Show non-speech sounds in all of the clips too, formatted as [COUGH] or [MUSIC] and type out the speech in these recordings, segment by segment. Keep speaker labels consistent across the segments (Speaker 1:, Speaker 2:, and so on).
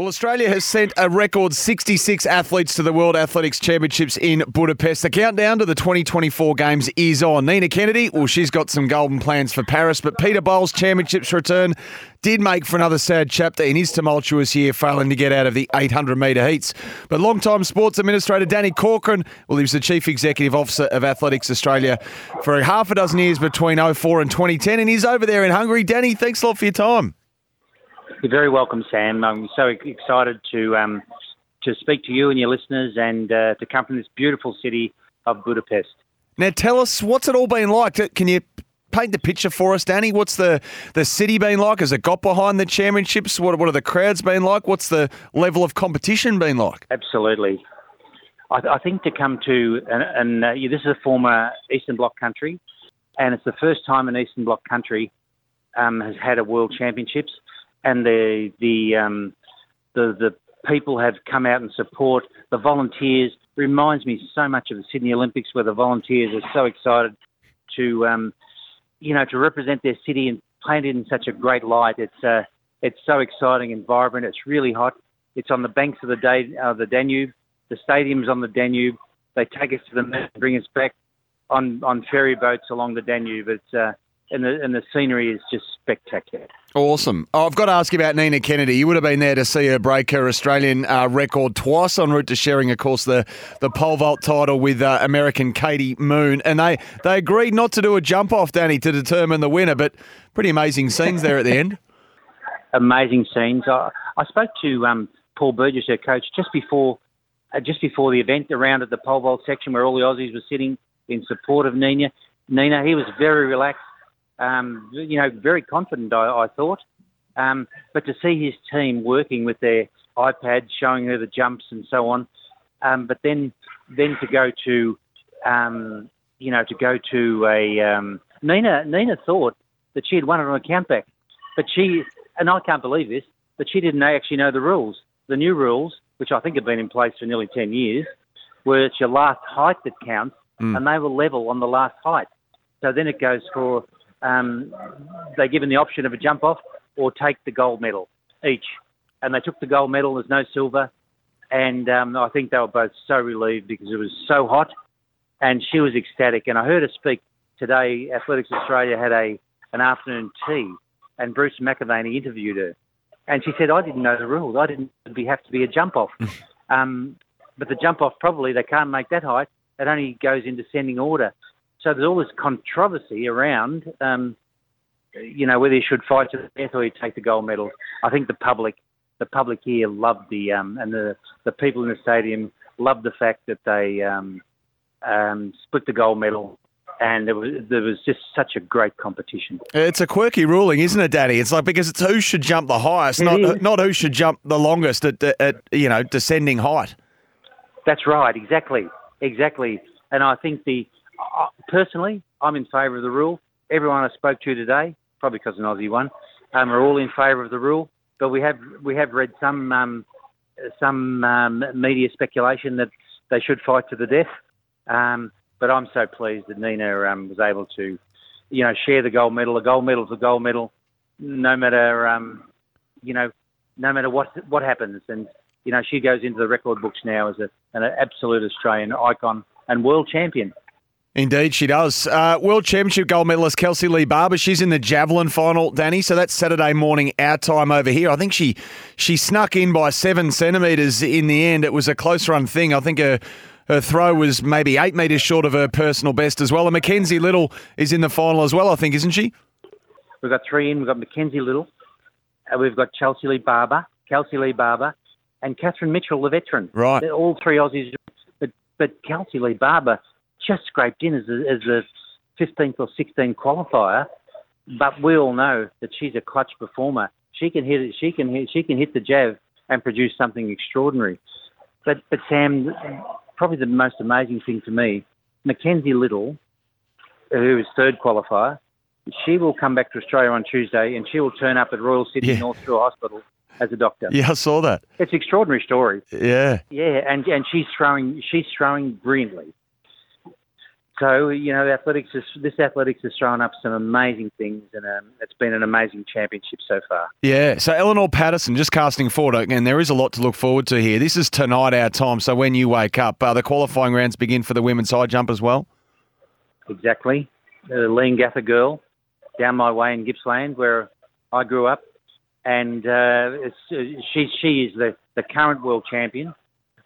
Speaker 1: Well, Australia has sent a record 66 athletes to the World Athletics Championships in Budapest. The countdown to the 2024 Games is on. Nina Kennedy, well, she's got some golden plans for Paris, but Peter Bol's Championships return did make for another sad chapter in his tumultuous year, failing to get out of the 800 metre heats. But long-time sports administrator Danny Corcoran, well, he was the Chief Executive Officer of Athletics Australia for half a dozen years between 04 and 2010, and he's over there in Hungary. Danny, thanks a lot for your time.
Speaker 2: You're very welcome, Sam. I'm so excited to um, to speak to you and your listeners and uh, to come from this beautiful city of Budapest.
Speaker 1: Now, tell us what's it all been like? Can you paint the picture for us, Danny? What's the, the city been like? Has it got behind the championships? What what are the crowds been like? What's the level of competition been like?
Speaker 2: Absolutely. I, I think to come to and, and uh, this is a former Eastern Bloc country, and it's the first time an Eastern Bloc country um, has had a World Championships and the the um, the the people have come out and support the volunteers. Reminds me so much of the Sydney Olympics, where the volunteers are so excited to um, you know to represent their city and paint it in such a great light. It's uh, it's so exciting and vibrant. It's really hot. It's on the banks of the day, uh, the Danube. The stadium's on the Danube. They take us to the and bring us back on on ferry boats along the Danube. It's uh, and the and the scenery is just spectacular.
Speaker 1: Awesome. Oh, I've got to ask you about Nina Kennedy. You would have been there to see her break her Australian uh, record twice en route to sharing, of course, the, the pole vault title with uh, American Katie Moon. And they, they agreed not to do a jump off, Danny, to determine the winner. But pretty amazing scenes there at the end. [LAUGHS]
Speaker 2: Amazing scenes. I, I spoke to um, Paul Burgess, her coach, just before uh, just before the event, around at the pole vault section where all the Aussies were sitting in support of Nina. Nina, he was very relaxed um, you know, very confident, I, I thought. Um, but to see his team working with their iPads, showing her the jumps and so on, um, but then then to go to, um, you know, to go to a um, Nina. Nina thought that she had won it on a countback, but she and I can't believe this, but she didn't actually know the rules. The new rules, which I think have been in place for nearly ten years, where it's your last height that counts, mm. and they were level on the last height. So then it goes for um, they're given the option of a jump off or take the gold medal each. And they took the gold medal. There's no silver. And um, I think they were both so relieved because it was so hot. And she was ecstatic. And I heard her speak today. Athletics Australia had a an afternoon tea, and Bruce McAvaney interviewed her. And she said, I didn't know the rules. I didn't be, have to be a jump off. [LAUGHS] um, but the jump off, probably, they can't make that height. It only goes in descending order. So there's all this controversy around, um, you know, whether you should fight to the death or you take the gold medal. I think the public, the public here loved the, um, and the the people in the stadium loved the fact that they um, um, split the gold medal and there was there was just such a great competition.
Speaker 1: It's a quirky ruling, isn't it, Danny? It's like because it's who should jump the highest, it not is. not who should jump the longest at, at you know descending height.
Speaker 2: That's right, exactly, exactly. And I think the personally, I'm in favour of the rule. Everyone I spoke to today, probably because an Aussie one, um, are all in favour of the rule. But we have we have read some um, some um, media speculation that they should fight to the death. Um, but I'm so pleased that Nina um, was able to, you know, share the gold medal. A gold medal is a gold medal, no matter um, you know, no matter what what happens. And you know, she goes into the record books now as a, an absolute Australian icon and world champion.
Speaker 1: Indeed, she does. Uh, World Championship gold medalist Kelsey Lee Barber. She's in the javelin final, Danny. So that's Saturday morning our time over here. I think she she snuck in by seven centimetres in the end. It was a close run thing. I think her her throw was maybe eight metres short of her personal best as well. And Mackenzie Little is in the final as well. I think, isn't she?
Speaker 2: We've got three in. We've got Mackenzie Little. Uh, we've got Chelsea Lee Barber, Kelsey Lee Barber, and Kathryn Mitchell, the veteran.
Speaker 1: Right.
Speaker 2: They're all three Aussies. But but Kelsey Lee Barber just scraped in as a, as a 15th or 16th qualifier, but we all know that she's a clutch performer. She can hit it. She can hit. She can hit the jab and produce something extraordinary. But, but Sam, probably the most amazing thing to me, Mackenzie Little, who is third qualifier, she will come back to Australia on Tuesday and she will turn up at Royal Sydney
Speaker 1: Yeah.
Speaker 2: North Shore Hospital as a doctor.
Speaker 1: Yeah, I saw that.
Speaker 2: It's an extraordinary story.
Speaker 1: Yeah.
Speaker 2: Yeah, and and she's throwing she's throwing brilliantly. So you know, athletics is, this athletics has thrown up some amazing things, and um, it's been an amazing championship so far.
Speaker 1: Yeah. So Eleanor Patterson, just casting forward, again, there is a lot to look forward to here. This is tonight our time. So when you wake up, uh, the qualifying rounds begin for the women's high jump as well.
Speaker 2: Exactly, the Leongatha girl down my way in Gippsland, where I grew up, and uh, uh, she she is the, the current world champion.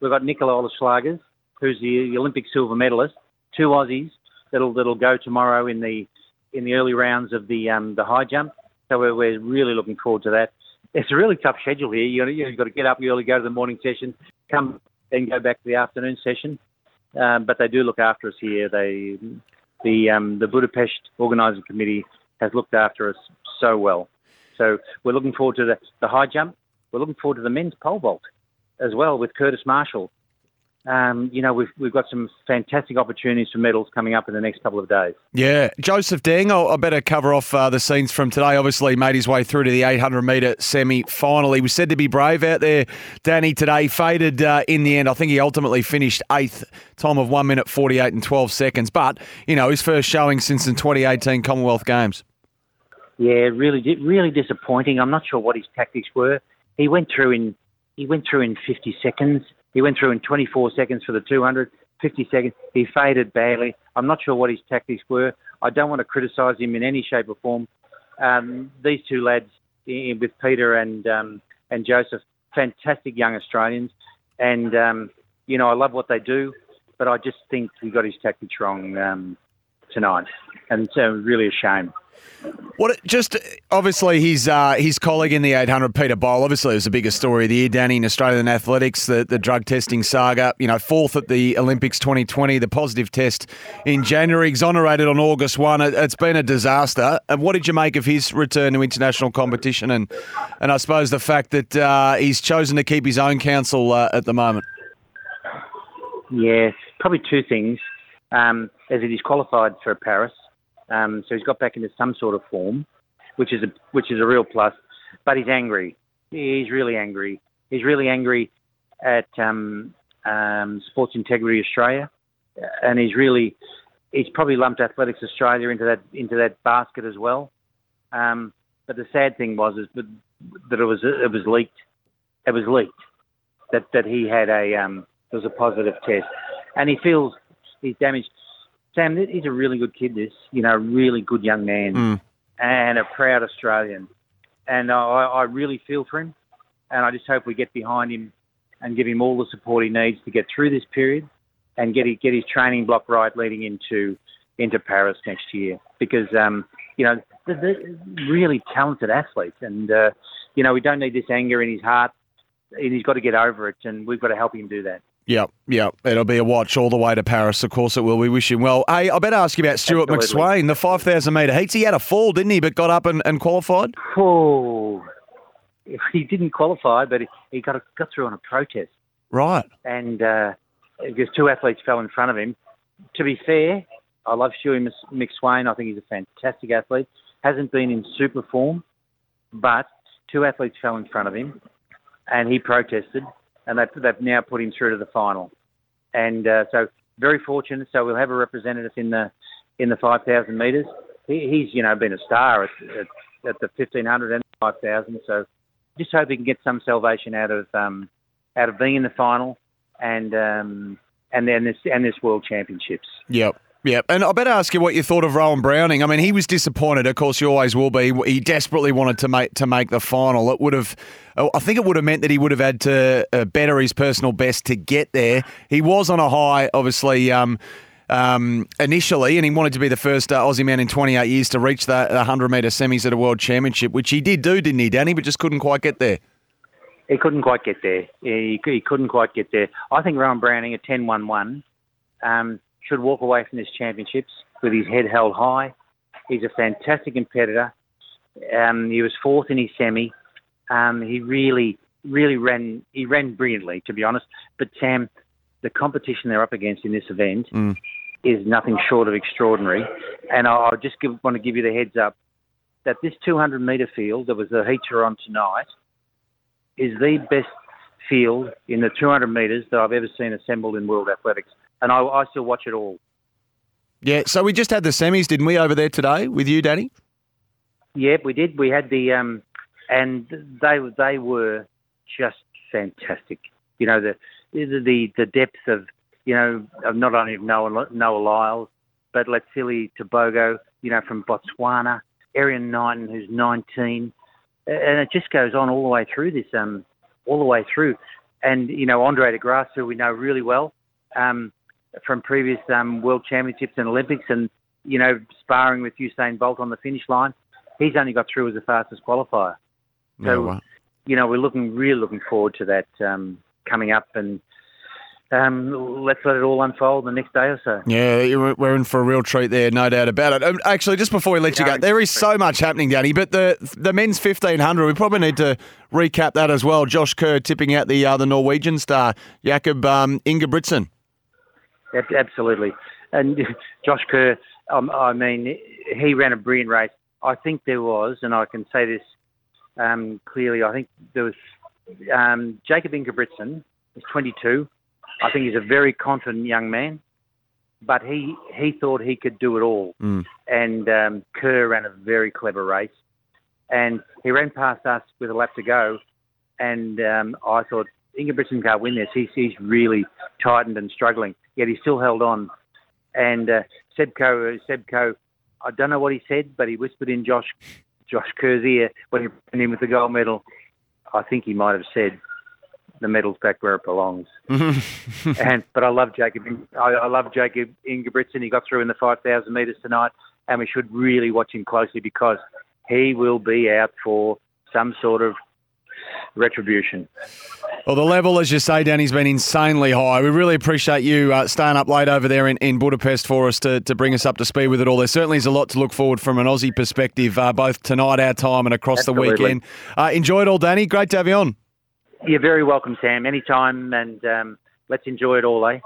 Speaker 2: We've got Nicola Olyslagers, who's the Olympic silver medalist. Two Aussies that'll that'll go tomorrow in the in the early rounds of the um, the high jump. So we're, we're really looking forward to that. It's a really tough schedule here. You you've got to get up early, go to the morning session, come then go back to the afternoon session. Um, but they do look after us here. They the um, the Budapest organising committee has looked after us so well. So we're looking forward to the, the high jump. We're looking forward to the men's pole vault as well with Kurtis Marschall. Um, you know, we've, we've got some fantastic opportunities for medals coming up in the next couple of days.
Speaker 1: Yeah. Joseph Deng, I'll, I better cover off uh, the scenes from today. Obviously, made his way through to the 800 metre semi final. He was said to be brave out there, Danny, today. Faded uh, in the end. I think he ultimately finished eighth, time of 1 minute 48 and 12 seconds. But, you know, his first showing since the 2018 Commonwealth Games.
Speaker 2: Yeah, really, really disappointing. I'm not sure what his tactics were. He went through in he went through in 50 seconds. He went through in 24 seconds for the 200. 50 seconds. He faded badly. I'm not sure what his tactics were. I don't want to criticise him in any shape or form. Um, these two lads, i- with Peter and um, and Joseph, fantastic young Australians, and um, you know I love what they do, but I just think he got his tactics wrong um, tonight, and so really a shame.
Speaker 1: What just obviously his uh, his colleague in the 800, Peter Bol, obviously was the biggest story of the year, Danny, in Australian athletics, the, the drug testing saga. You know, fourth at the Olympics 2020, the positive test in January, exonerated on August 1. It, it's been a disaster. And what did you make of his return to international competition? And, and I suppose the fact that uh, he's chosen to keep his own counsel uh, at the moment.
Speaker 2: Yeah, probably two things. Um, as it is qualified for Paris, um, so he's got back into some sort of form, which is a which is a real plus. But he's angry. He's really angry. He's really angry at um, um, Sports Integrity Australia, and he's really he's probably lumped Athletics Australia into that into that basket as well. Um, but the sad thing was is that, that it was it was leaked. It was leaked that that he had a um, was a positive test, and he feels he's damaged. Sam, he's a really good kid. This, you know, really good young man,
Speaker 1: Mm.
Speaker 2: and a proud Australian. And I, I really feel for him, and I just hope we get behind him and give him all the support he needs to get through this period and get his, get his training block right leading into into Paris next year. Because um, you know, they're, they're really talented athletes, and uh, you know, we don't need this anger in his heart. And he's got to get over it, and we've got to help him do that.
Speaker 1: Yep, yep. It'll be a watch all the way to Paris. Of course it will. We wish him well. Hey, I better ask you about Stewart
Speaker 2: Absolutely.
Speaker 1: McSweyn, the 5,000 metre heats. He had a fall, didn't he? But got up and, and qualified?
Speaker 2: Oh, he didn't qualify, but he, got a, got through on a protest,
Speaker 1: Right.
Speaker 2: and uh, because two athletes fell in front of him. To be fair, I love Stewart Mc- McSweyn. I think he's a fantastic athlete. Hasn't been in super form, but two athletes fell in front of him, and he protested, and they've, they've now put him through to the final. And uh, so, very fortunate. So we'll have a representative in the in the 5,000 metres. He, he's you know been a star at, at, at the 1,500 and 5,000. So just hope he can get some salvation out of um, out of being in the final and um, and then this and this World Championships.
Speaker 1: Yep. Yep. And I better ask you what you thought of Rohan Browning. I mean, he was disappointed. Of course, you always will be. He desperately wanted to make to make the final. It would have, I think, it would have meant that he would have had to uh, better his personal best to get there. He was on a high, obviously. Um, um, initially, and he wanted to be the first uh, Aussie man in 28 years to reach the 100 metre semis at a world championship, which he did do, didn't he, Danny? But just couldn't quite get there.
Speaker 2: He couldn't quite get there. He, he couldn't quite get there. I think Rohan Browning at 10-1-1 um, should walk away from this championships with his head held high. He's a fantastic competitor. Um, he was fourth in his semi. Um, he really really ran. He ran brilliantly, to be honest. But Sam, the competition they're up against in this event
Speaker 1: Mm.
Speaker 2: is nothing short of extraordinary. And I, I just give, want to give you the heads up that this 200 metre field that was the heater on tonight is the best field in the 200 metres that I've ever seen assembled in world athletics. And I, I still watch it all.
Speaker 1: Yeah, so we just had the semis, didn't we, over there today with you, Danny?
Speaker 2: Yep, we did. We had the um, and they they were just fantastic. You know the the the depth of you know of not only of Noah Noah Lyles, but Letsile Tebogo, you know from Botswana, Erriyon Knighton who's 19, and it just goes on all the way through this um all the way through, and you know Andre de Grasse who we know really well um from previous um World Championships and Olympics, and you know sparring with Usain Bolt on the finish line he's only got through as the fastest qualifier. So,
Speaker 1: Yeah, well.
Speaker 2: you know, we're looking really looking forward to that um, coming up, and um, let's let it all unfold the next day or so.
Speaker 1: Yeah, we're in for a real treat there, no doubt about it. Um, Actually, just before we let you go, there is so much happening, Danny. But the the men's fifteen hundred, we probably need to recap that as well. Josh Kerr tipping out the uh, the Norwegian star Jakob um, Ingebrigtsen.
Speaker 2: Ab- Absolutely, and [LAUGHS] Josh Kerr. Um, I mean, he ran a brilliant race. I think there was, and I can say this um, clearly. I think there was um, Jakob Ingebrigtsen he's 22. I think he's a very confident young man, but he he thought he could do it all.
Speaker 1: Mm.
Speaker 2: And um, Kerr ran a very clever race, and he ran past us with a lap to go, and um, I thought Ingebrigtsen can't win this. He's he's really tightened and struggling, yet he still held on. And uh, Seb Coe Sebco, I don't know what he said, but he whispered in Josh Josh Kerr's ear when he ran in with the gold medal. I think he might have said, "The medal's back where it belongs." [LAUGHS] and but I love Jakob. I, I love Jakob Ingebrigtsen. He got through in the 5,000 metres tonight, and we should really watch him closely because he will be out for some sort of retribution.
Speaker 1: Well, the level, as you say, Danny's been insanely high. We really appreciate you uh, staying up late over there in, in Budapest for us to, to bring us up to speed with it all. There certainly is a lot to look forward from an Aussie perspective, uh, both tonight, our time, and across the weekend. Uh, enjoy it all, Danny. Great to have you on.
Speaker 2: You're very welcome, Sam. Anytime, and um, let's enjoy it all, eh?